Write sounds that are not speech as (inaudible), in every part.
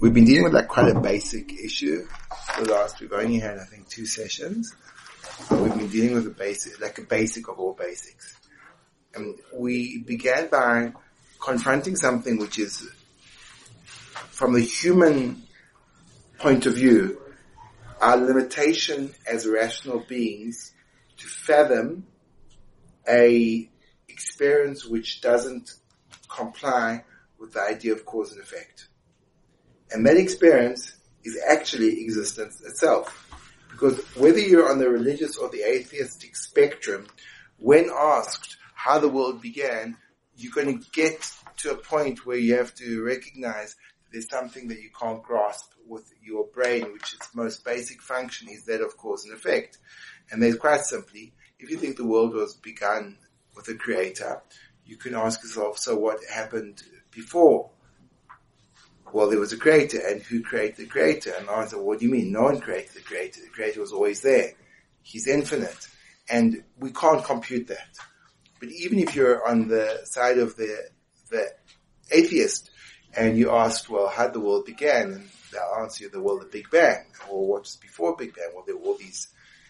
we've been dealing with like quite a basic issue for the last, we've only had, I think, two sessions. We've been dealing with a basic, like a basic of all basics. And we began by confronting something which is, from the human point of view, our limitation as rational beings to fathom a experience which doesn't comply with the idea of cause and effect. And that experience is actually existence itself. Because whether you're on the religious or the atheistic spectrum, when asked how the world began, you're going to get to a point where you have to recognize there's something that you can't grasp with your brain, which its most basic function is that of cause and effect. And there's quite simply, if you think the world was begun with a creator, you can ask yourself, so what happened before? Well, there was a creator, and who created the creator? And the answer, well, what do you mean? No one created the creator. The creator was always there. He's infinite. And we can't compute that. But even if you're on the side of the, the atheist, and you ask, well, how did the world began? And they'll answer you the world, the Big Bang, or what was before Big Bang? Well, there were all these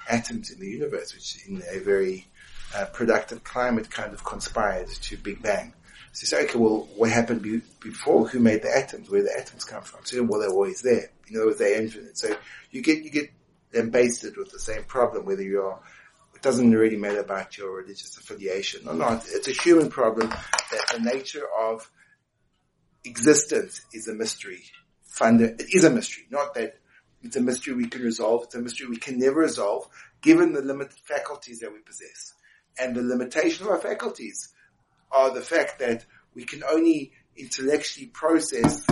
atoms in the universe, which in a very uh, productive climate kind of conspired to Big Bang. So you okay, well, what happened be- before? Who made the atoms? Where the atoms come from? So, well, they're always there. Other words, they're infinite. So you get, you get them basted with the same problem, whether you're, it doesn't really matter about your religious affiliation or not. It's a human problem that the nature of existence is a mystery. It is a mystery, not that it's a mystery we can resolve. It's a mystery we can never resolve given the limited faculties that we possess. And the limitation of our faculties are the fact that we can only intellectually process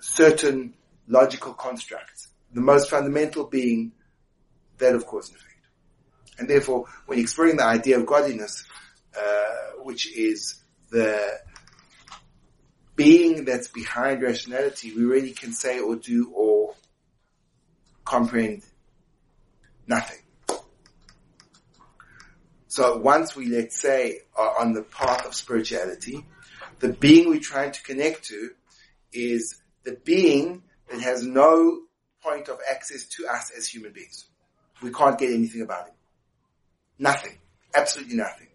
certain logical constructs. The most fundamental being that of cause and effect. And therefore, when exploring the idea of godliness, uh, which is the being that's behind rationality, we really can say or do or comprehend nothing. So once we, let's say, are on the path of spirituality, the being we're trying to connect to is the being that has no point of access to us as human beings. We can't get anything about him. Nothing. Absolutely nothing.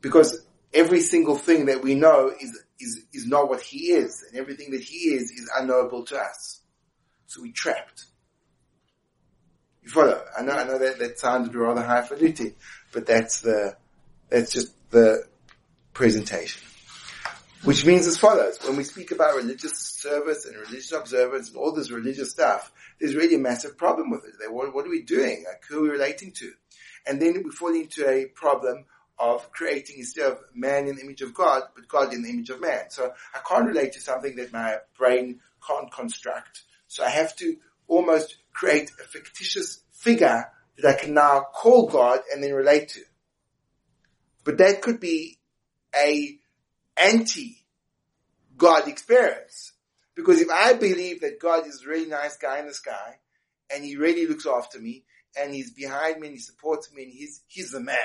Because every single thing that we know is, is, is not what he is, and everything that he is is unknowable to us. So we're trapped. You follow? I know, I know that, that sounded rather highfalutin, but that's the, that's just the presentation. Which means as follows, when we speak about religious service and religious observance and all this religious stuff, there's really a massive problem with it. What, what are we doing? Like, who are we relating to? And then we fall into a problem of creating instead of man in the image of God, but God in the image of man. So I can't relate to something that my brain can't construct. So I have to almost create a fictitious figure that I can now call God and then relate to. But that could be a anti-God experience. Because if I believe that God is a really nice guy in the sky, and he really looks after me, and he's behind me and he supports me and he's, he's the man.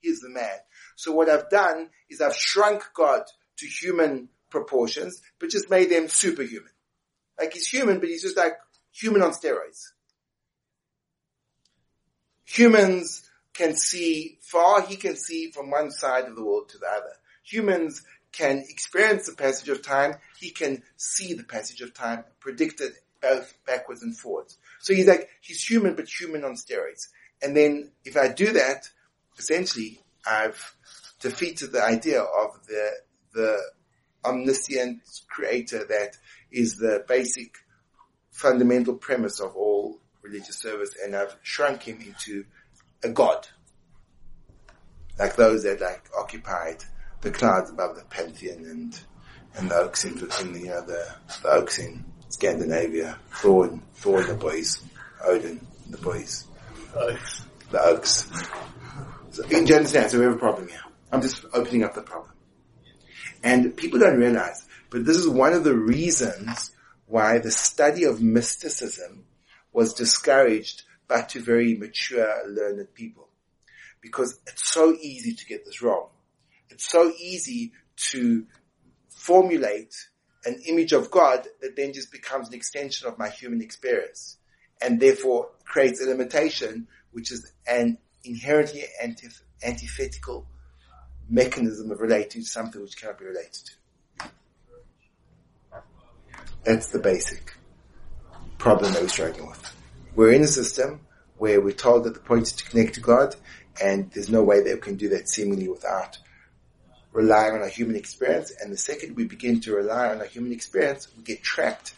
He's the man. So what I've done is I've shrunk God to human proportions, but just made them superhuman. Like he's human, but he's just like human on steroids. Humans can see far, he can see from one side of the world to the other. Humans can experience the passage of time, he can see the passage of time, predict it both backwards and forwards. So he's like, he's human, but human on steroids. And then if I do that, essentially I've defeated the idea of the, the omniscient creator that is the basic fundamental premise of all religious service and I've shrunk him into a god. Like those that like occupied the clouds above the Pantheon and, and the oaks in, in the, uh, the, the oaks in Scandinavia, Thor and, Thor and the boys, Odin, the boys. Oaks. The oaks. So, do you understand? So we have a problem here. I'm just opening up the problem. And people don't realize, but this is one of the reasons why the study of mysticism was discouraged but to very mature, learned people. Because it's so easy to get this wrong. It's so easy to formulate an image of God that then just becomes an extension of my human experience and therefore creates a limitation which is an inherently antith- antithetical mechanism of relating to something which cannot be related to. That's the basic problem that we're struggling with. We're in a system where we're told that the point is to connect to God and there's no way that we can do that seemingly without relying on our human experience. And the second we begin to rely on our human experience, we get trapped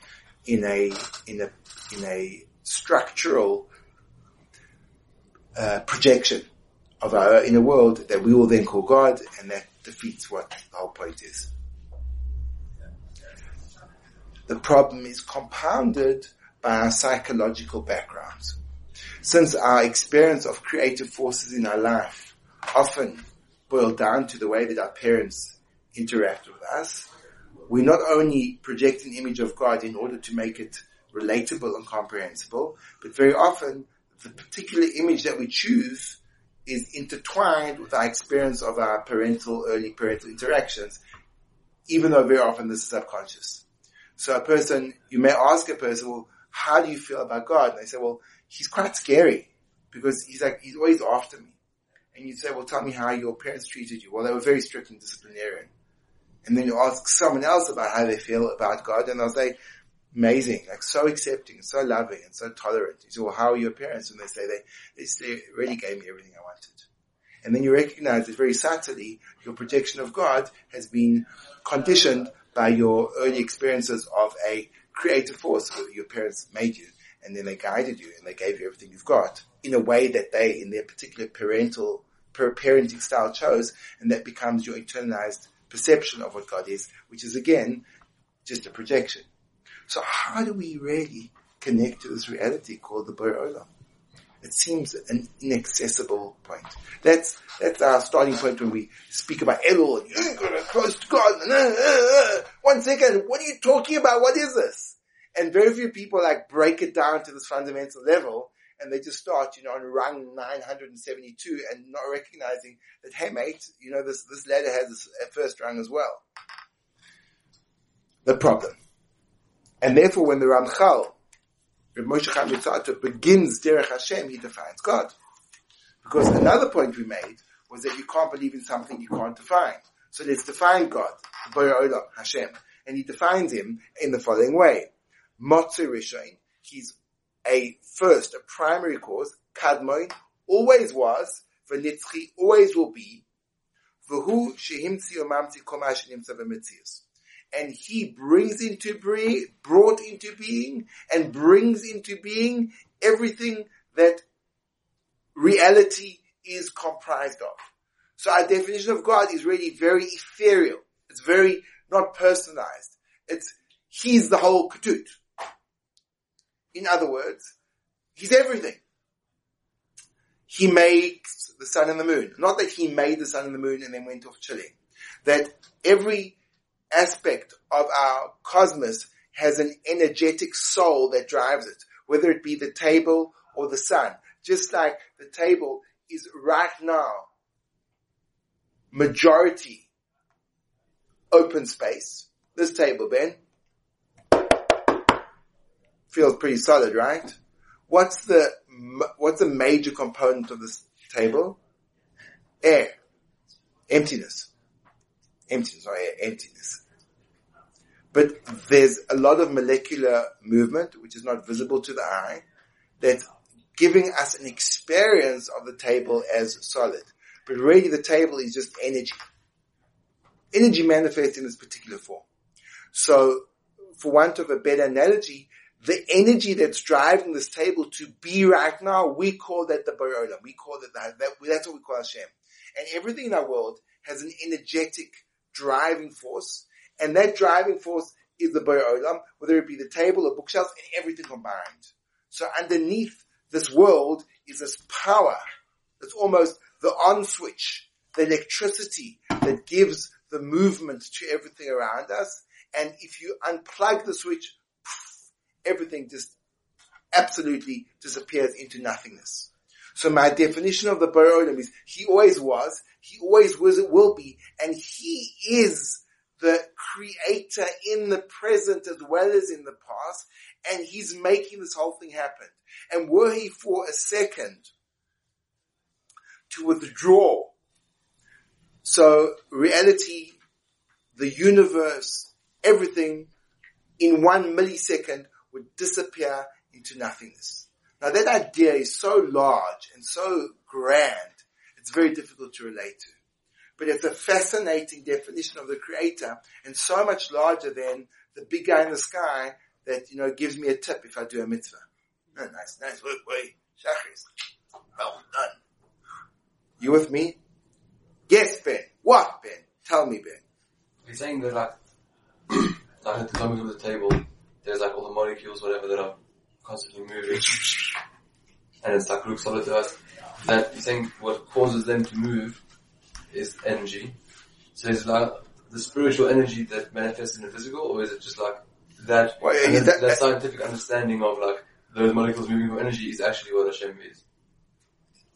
in a, in a, in a structural uh, projection of our inner world that we will then call God and that defeats what the whole point is. The problem is compounded by our psychological backgrounds. Since our experience of creative forces in our life often boil down to the way that our parents interact with us, we not only project an image of God in order to make it relatable and comprehensible, but very often the particular image that we choose is intertwined with our experience of our parental, early parental interactions, even though very often this is subconscious. So a person, you may ask a person, well, how do you feel about God? And they say, well, he's quite scary because he's like, he's always after me. And you say, well, tell me how your parents treated you. Well, they were very strict and disciplinarian. And then you ask someone else about how they feel about God and they'll say, amazing, like so accepting, so loving, and so tolerant. You say, well, how are your parents? And they say they, they really gave me everything I wanted. And then you recognize that very subtly, your projection of God has been conditioned by your early experiences of a creative force your parents made you. And then they guided you and they gave you everything you've got in a way that they, in their particular parental, parenting style chose. And that becomes your internalized perception of what God is, which is again, just a projection. So how do we really connect to this reality called the Bor Olam? It seems an inaccessible point. That's that's our starting point when we speak about Elul you're gonna close to God. One second, what are you talking about? What is this? And very few people like break it down to this fundamental level and they just start, you know, on rung 972 and not recognizing that, hey mate, you know, this, this ladder has a first rung as well. The problem and therefore when the Ramchal, Reb Moshe Chaim Luzzatto begins Derech Hashem, he defines God. Because another point we made was that you can't believe in something you can't define. So let's define God, Olam, Hashem. And he defines him in the following way. Motze Rishon, he's a first, a primary cause, Kadmoin, always was, V'nitzchi, always will be, V'hu shehimtzi umamtzi komash nimtza v'metzius and he brings into being, brought into being, and brings into being everything that reality is comprised of. So our definition of God is really very ethereal. It's very not personalized. It's, he's the whole ketut. In other words, he's everything. He makes the sun and the moon. Not that he made the sun and the moon and then went off chilling. That every aspect of our cosmos has an energetic soul that drives it, whether it be the table or the sun. Just like the table is right now majority open space. This table, Ben, feels pretty solid, right? What's the, what's the major component of this table? Air. Emptiness. Emptiness, or air, emptiness. But there's a lot of molecular movement, which is not visible to the eye, that's giving us an experience of the table as solid. But really the table is just energy. Energy manifests in this particular form. So, for want of a better analogy, the energy that's driving this table to be right now, we call that the Bor Olam. We call it that, that. That's what we call Hashem. And everything in our world has an energetic driving force and that driving force is the Bor Olam, whether it be the table or bookshelves and everything combined. So underneath this world is this power that's almost the on switch, the electricity that gives the movement to everything around us. And if you unplug the switch, everything just absolutely disappears into nothingness. So my definition of the Bor Olam is he always was, he always was, it will be, and he is the creator in the present as well as in the past, and he's making this whole thing happen. And were he for a second to withdraw, so reality, the universe, everything in one millisecond would disappear into nothingness. Now that idea is so large and so grand, it's very difficult to relate to. But it's a fascinating definition of the creator and so much larger than the big guy in the sky that, you know, gives me a tip if I do a mitzvah. Oh, nice, nice work, boy. Shachris. Well done. You with me? Yes, Ben. What, Ben? Tell me, Ben. You're saying that like, (clears throat) like at the top of the table, there's like all the molecules, whatever, that are constantly moving. (laughs) and it's like looks solid to us. That you're saying what causes them to move is energy. So is like the spiritual energy that manifests in the physical, or is it just like that, Well, yeah, that- that, scientific understanding of like those molecules moving for energy is actually what Hashem is?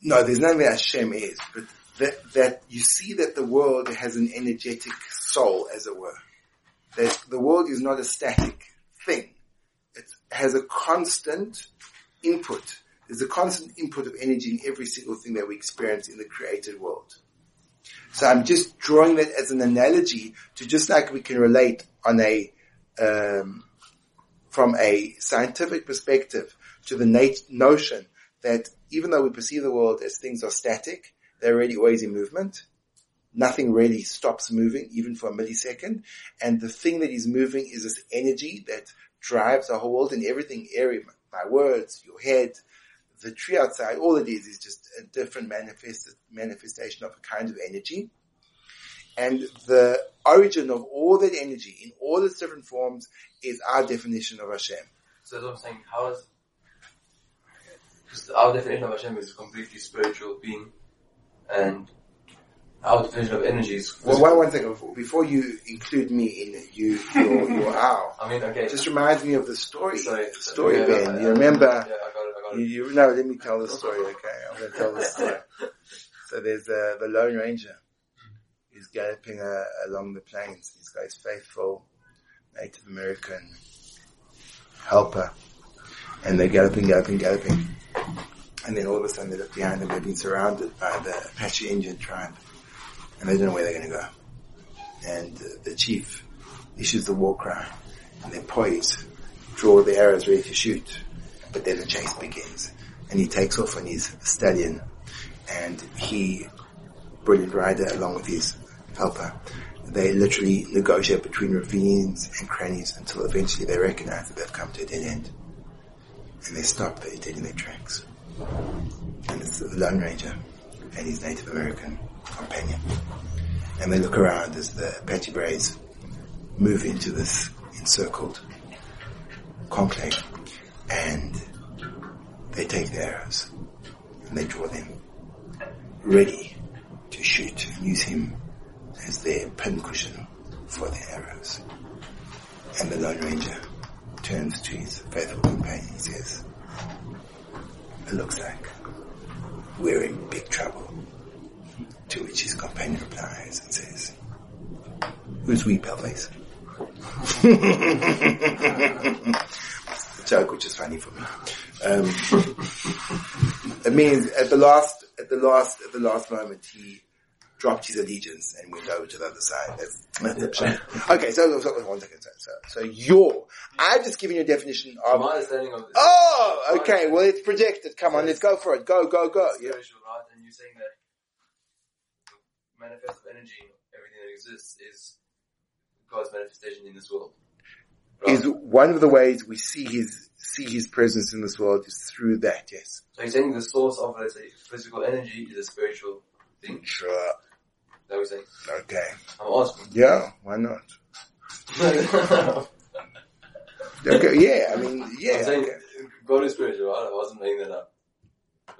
No, there's nothing that Hashem is, but that, that you see that the world has an energetic soul, as it were. That the world is not a static thing. It has a constant input. There's a constant input of energy in every single thing that we experience in the created world. So I'm just drawing that as an analogy to just like we can relate on a, um, from a scientific perspective to the nat- notion that even though we perceive the world as things are static, they're really always in movement. Nothing really stops moving, even for a millisecond. And the thing that is moving is this energy that drives the whole world and everything, area, my words, your head, the tree outside, all it is is just a different manifest, manifestation of a kind of energy. And the origin of all that energy in all its different forms is our definition of Hashem. So that's what I'm saying. How is because our definition of Hashem is a completely spiritual being, and our definition of energy is Well, one, one second before, before you include me in you, your, your owl. I mean, okay. It just reminds me of the story. Sorry, the story, Ben. yeah, You remember? Yeah, I got it. I got You, it. you, no, let me tell the story, okay? I'm going to tell the story. (laughs) So there's uh, the Lone Ranger. He's galloping uh, along the plains. He's got his faithful Native American helper. And they're galloping, galloping, galloping. And then all of a sudden they look behind them. They've been surrounded by the Apache Indian tribe. And they don't know where they're going to go. And uh, the chief issues the war cry. And they poise, draw the arrows ready to shoot. But then the chase begins. And he takes off on his stallion. And he, brilliant rider along with his helper, they literally negotiate between ravines and crannies until eventually they recognize that they've come to a dead end. And they stop, they're dead in their tracks. And it's the Lone Ranger and his Native American companion. And they look around as the Apache Braves move into this encircled conclave and they take the arrows and they draw them ready to shoot and use him as their pincushion for their arrows. And the Lone Ranger turns to his faithful companion and says, it looks like we're in big trouble. To which his companion replies and says, who's we, Paleface? (laughs) joke, which is funny for me. Um, it means at the last, at the last, at the last moment, he dropped his allegiance and went over to the other side. That's, that's okay, so, so, one second. So, so, so your, I've just given you a definition of, My understanding of this oh, okay, well it's projected. Come on, let's go for it. Go, go, go. Yeah. right? And you're saying that the manifest of energy, everything that exists, is God's manifestation in this world. Right? Is one of the ways we see his, see his presence in this world is through that, yes. so you're saying the source of, let's say, physical energy is a spiritual thing? Sure. That we're saying. Okay. I'm asking. Yeah, why not? (laughs) Okay, yeah, I mean, yeah. I'm saying okay. God is spiritual, right? I wasn't making that up.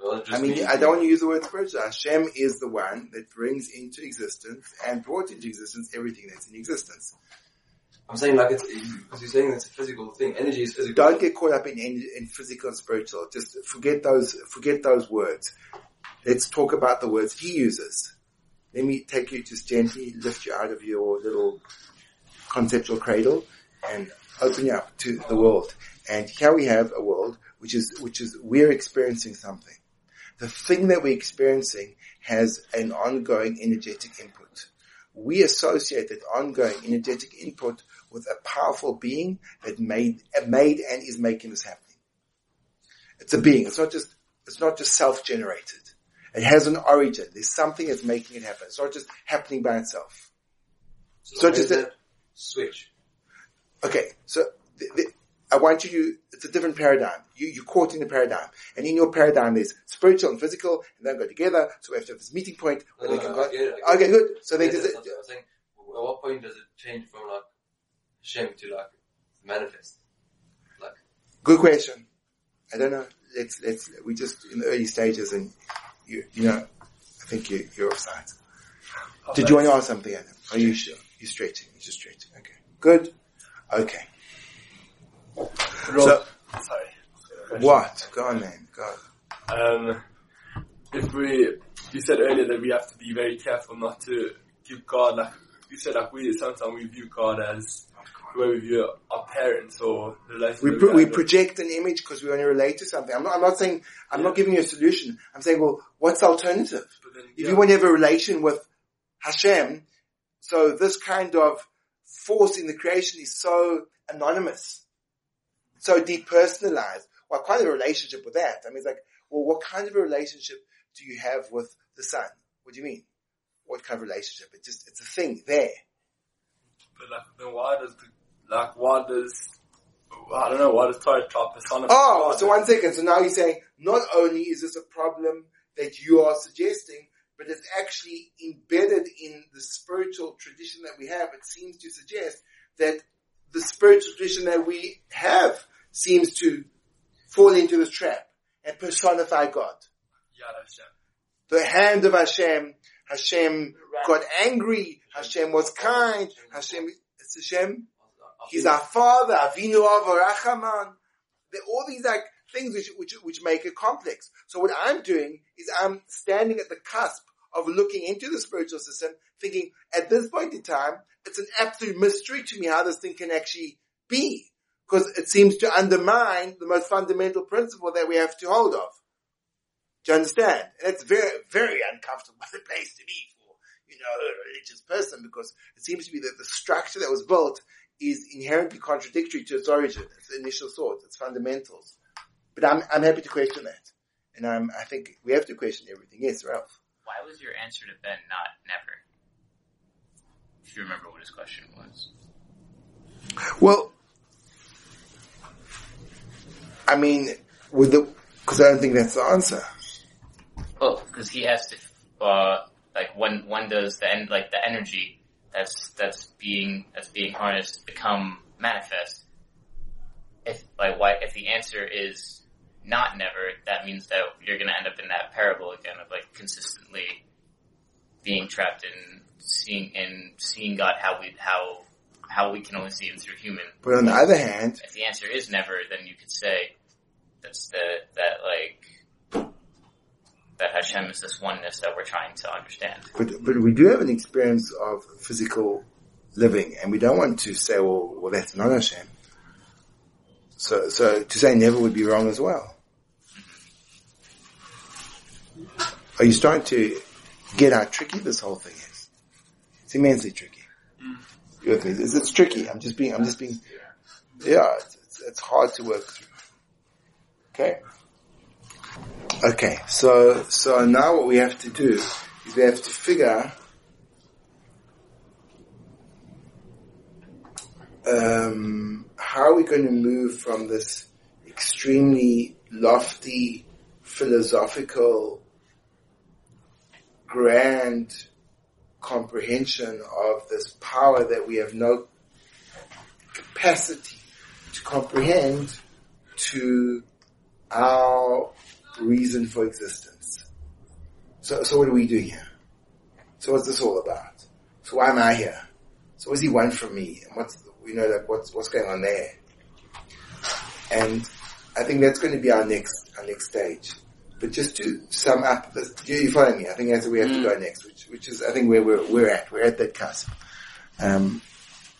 Was I mean, me. I don't want to use the word spiritual. Hashem is the one that brings into existence and brought into existence everything that's in existence. I'm saying like it's, because you're saying it's a physical thing. Energy is physical. Don't get caught up in, in, physical and spiritual. Just forget those, forget those words. Let's talk about the words he uses. Let me take you just gently, lift you out of your little conceptual cradle and open you up to the world. And here we have a world which is, which is, we're experiencing something. The thing that we're experiencing has an ongoing energetic input. We associate that ongoing energetic input with a powerful being that made, made and is making this happening. It's a being. It's not just, it's not just self-generated. It has an origin. There's something that's making it happen. It's not just happening by itself. So, So just just switch. Okay, so the, the, I want you to, it's a different paradigm. You, you're caught in the paradigm. And in your paradigm there's spiritual and physical, and they go together, so we have to have this meeting point where No, they no, can I go, uh, get it, okay, good. So they just, saying. At what point does it change from like Hashem to like manifest? Like good question. I don't know. Let's, let's, we just in the early stages and you, you know, I think you, you're offside. Did you want to ask something, Adam? Are you sure? You're stretching. You're just stretching. Okay. Good. Okay. Rob, So, sorry. what? Go on, man. Go. Um, if we, you said earlier that we have to be very careful not to give God like you said like we sometimes we view God as the way we view our parents or the relationship We, pro- we project an image because we want to relate to something. I'm not, I'm not saying, I'm not giving you a solution. I'm saying, well, what's the alternative? then, If you want to have a relation with Hashem, so this kind of force in the creation is so anonymous, so depersonalized. What kind of relationship with that? I mean, it's like, well, what kind of a relationship do you have with the sun? What do you mean? What kind of relationship? It's just, it's a thing there. but like then why does the, like why does I don't know why does Torah try personify Oh, so one second. So now you're saying not only is this a problem that you are suggesting, but it's actually embedded in the spiritual tradition that we have. It seems to suggest that the spiritual tradition that we have seems to fall into this trap and personify God. The hand of Hashem, Hashem got angry, Hashem was kind, Hashem, it's Hashem, He's our father, Avinu Av Harachaman. All these like things which, which, which make it complex. So what I'm doing is I'm standing at the cusp of looking into the spiritual system, thinking at this point in time, it's an absolute mystery to me how this thing can actually be. Because it seems to undermine the most fundamental principle that we have to hold of. Do you understand? And it's very, very uncomfortable (laughs) place to be for, you know, a religious person because it seems to be that the structure that was built is inherently contradictory to its origin, its initial source, its fundamentals. But I'm, I'm happy to question that. And I'm, I think we have to question everything. Yes, Ralph. Why was your answer to Ben not never? If you remember what his question was. Well, I mean, with the, cause I don't think that's the answer. Oh, because he has to, uh, like when when does the en- like the energy that's that's being that's being harnessed become manifest? If like why if the answer is not never, that means that you're gonna end up in that parable again of like consistently being trapped in seeing in seeing God how we how how we can only see Him through human. But on the other hand, If the answer is never, then you could say that's the that like that Hashem is this oneness that we're trying to understand. but, but we do have an experience of physical living and we don't want to say, well, well, that's not Hashem. So, so to say never would be wrong as well. Are you starting to get how tricky this whole thing is? It's immensely tricky. You with me? It's, it's tricky. I'm just being, I'm just being, yeah, it's, it's, it's hard to work through. Okay. Okay. So, so now what we have to do is we have to figure, um, how are we going to move from this extremely lofty, philosophical, grand comprehension of this power that we have no capacity to comprehend to our reason for existence. So, so what do we do here? So what's this all about? So why am I here? So what does he want from me? And what's, you know, like what's, what's going on there? And I think that's going to be our next, our next stage. But just to sum up, this, you, follow me? I think that's where we have to go next, which, which is, I think where we're, we're at. We're at that cusp. Um,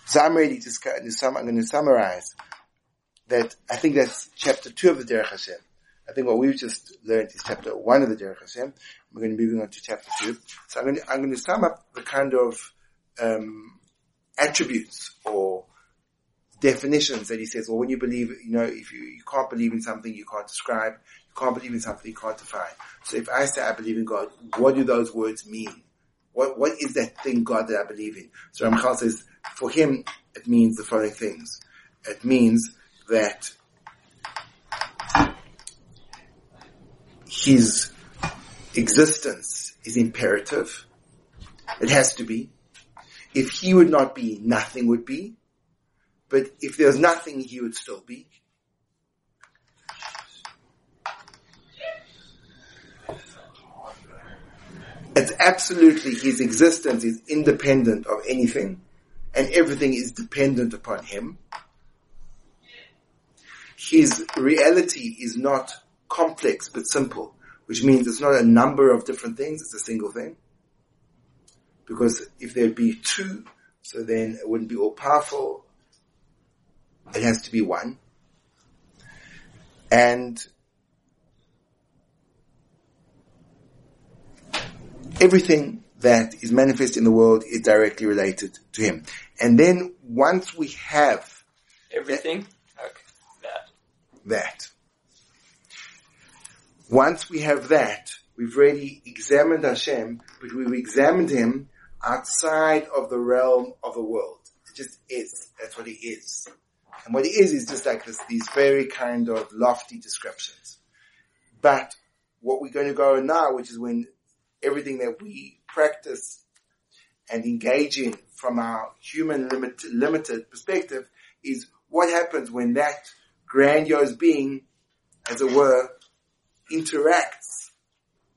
So I'm ready to, to sum, I'm going to summarize that I think that's chapter two of the Derech Hashem. I think what we've just learned is chapter one of the Derech Hashem. We're going to be moving on to chapter two. So I'm going to, I'm going to sum up the kind of, um, attributes or definitions that he says, well, when you believe, you know, if you, you can't believe in something, you can't describe. Can't believe in something, you can't define. So if I say I believe in God, what do those words mean? What, what is that thing, God, that I believe in? So Ramchal says, for him, it means the following things. It means that his existence is imperative. It has to be. If he would not be, nothing would be. But if there's nothing, he would still be. It's absolutely his existence is independent of anything and everything is dependent upon him. His reality is not complex but simple, which means it's not a number of different things, it's a single thing. Because if there'd be two, so then it wouldn't be all powerful. It has to be one. And everything that is manifest in the world is directly related to him. And then once we have Everything? Okay. That. that, once we have that, we've already examined Hashem, but we've examined him outside of the realm of the world. It just is. That's what he is. And what he is is just like this, these very kind of lofty descriptions. But what we're going to go now, which is when everything that we practice and engage in from our human limit, limited perspective is what happens when that grandiose being, as it were, interacts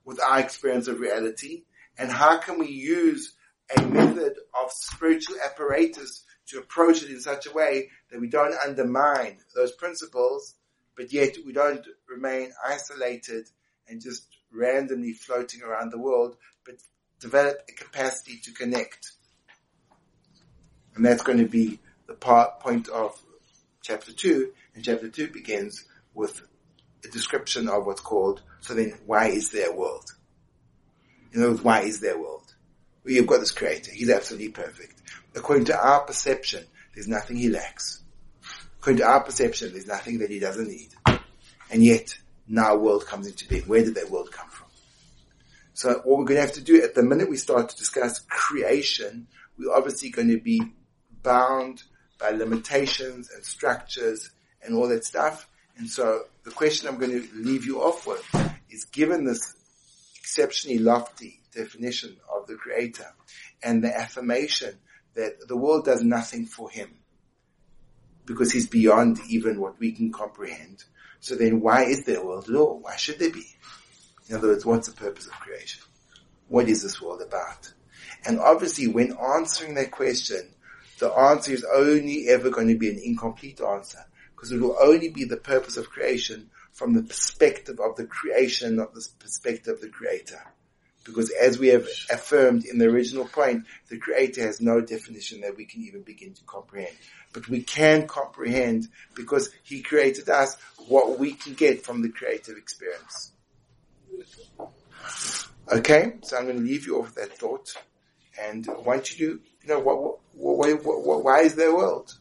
with our experience of reality? And how can we use a method of spiritual apparatus to approach it in such a way that we don't undermine those principles, but yet we don't remain isolated and just randomly floating around the world, but develop a capacity to connect. And that's going to be the part, point of chapter two, and chapter two begins with a description of what's called, so then why is there a world? In other words, why is there a world? Well, you've got this creator, he's absolutely perfect. According to our perception, there's nothing he lacks. According to our perception, there's nothing that he doesn't need. And yet, now world comes into being. Where did that world come from? So what we're going to have to do at the minute we start to discuss creation, we're obviously going to be bound by limitations and structures and all that stuff. And so the question I'm going to leave you off with is given this exceptionally lofty definition of the creator and the affirmation that the world does nothing for him because he's beyond even what we can comprehend. So then why is there a world at all? Why should there be? In other words, what's the purpose of creation? What is this world about? And obviously when answering that question, the answer is only ever going to be an incomplete answer because it will only be the purpose of creation from the perspective of the creation, not the perspective of the creator. Because as we have affirmed in the original point, the creator has no definition that we can even begin to comprehend. But we can comprehend because he created us what we can get from the creative experience. Okay, so I'm going to leave you off that thought, and want you you know, what, what, what why is there a world?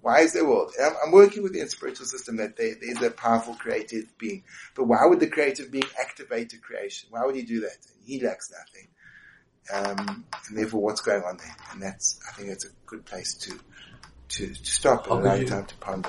Why is there a world? I'm, I'm, working with the spiritual system that there, there's a powerful creative being, but why would the creative being activate a creation? Why would he do that? He lacks nothing, um, and therefore, what's going on there? And that's, I think, it's a good place to to, to stop and allow time to ponder.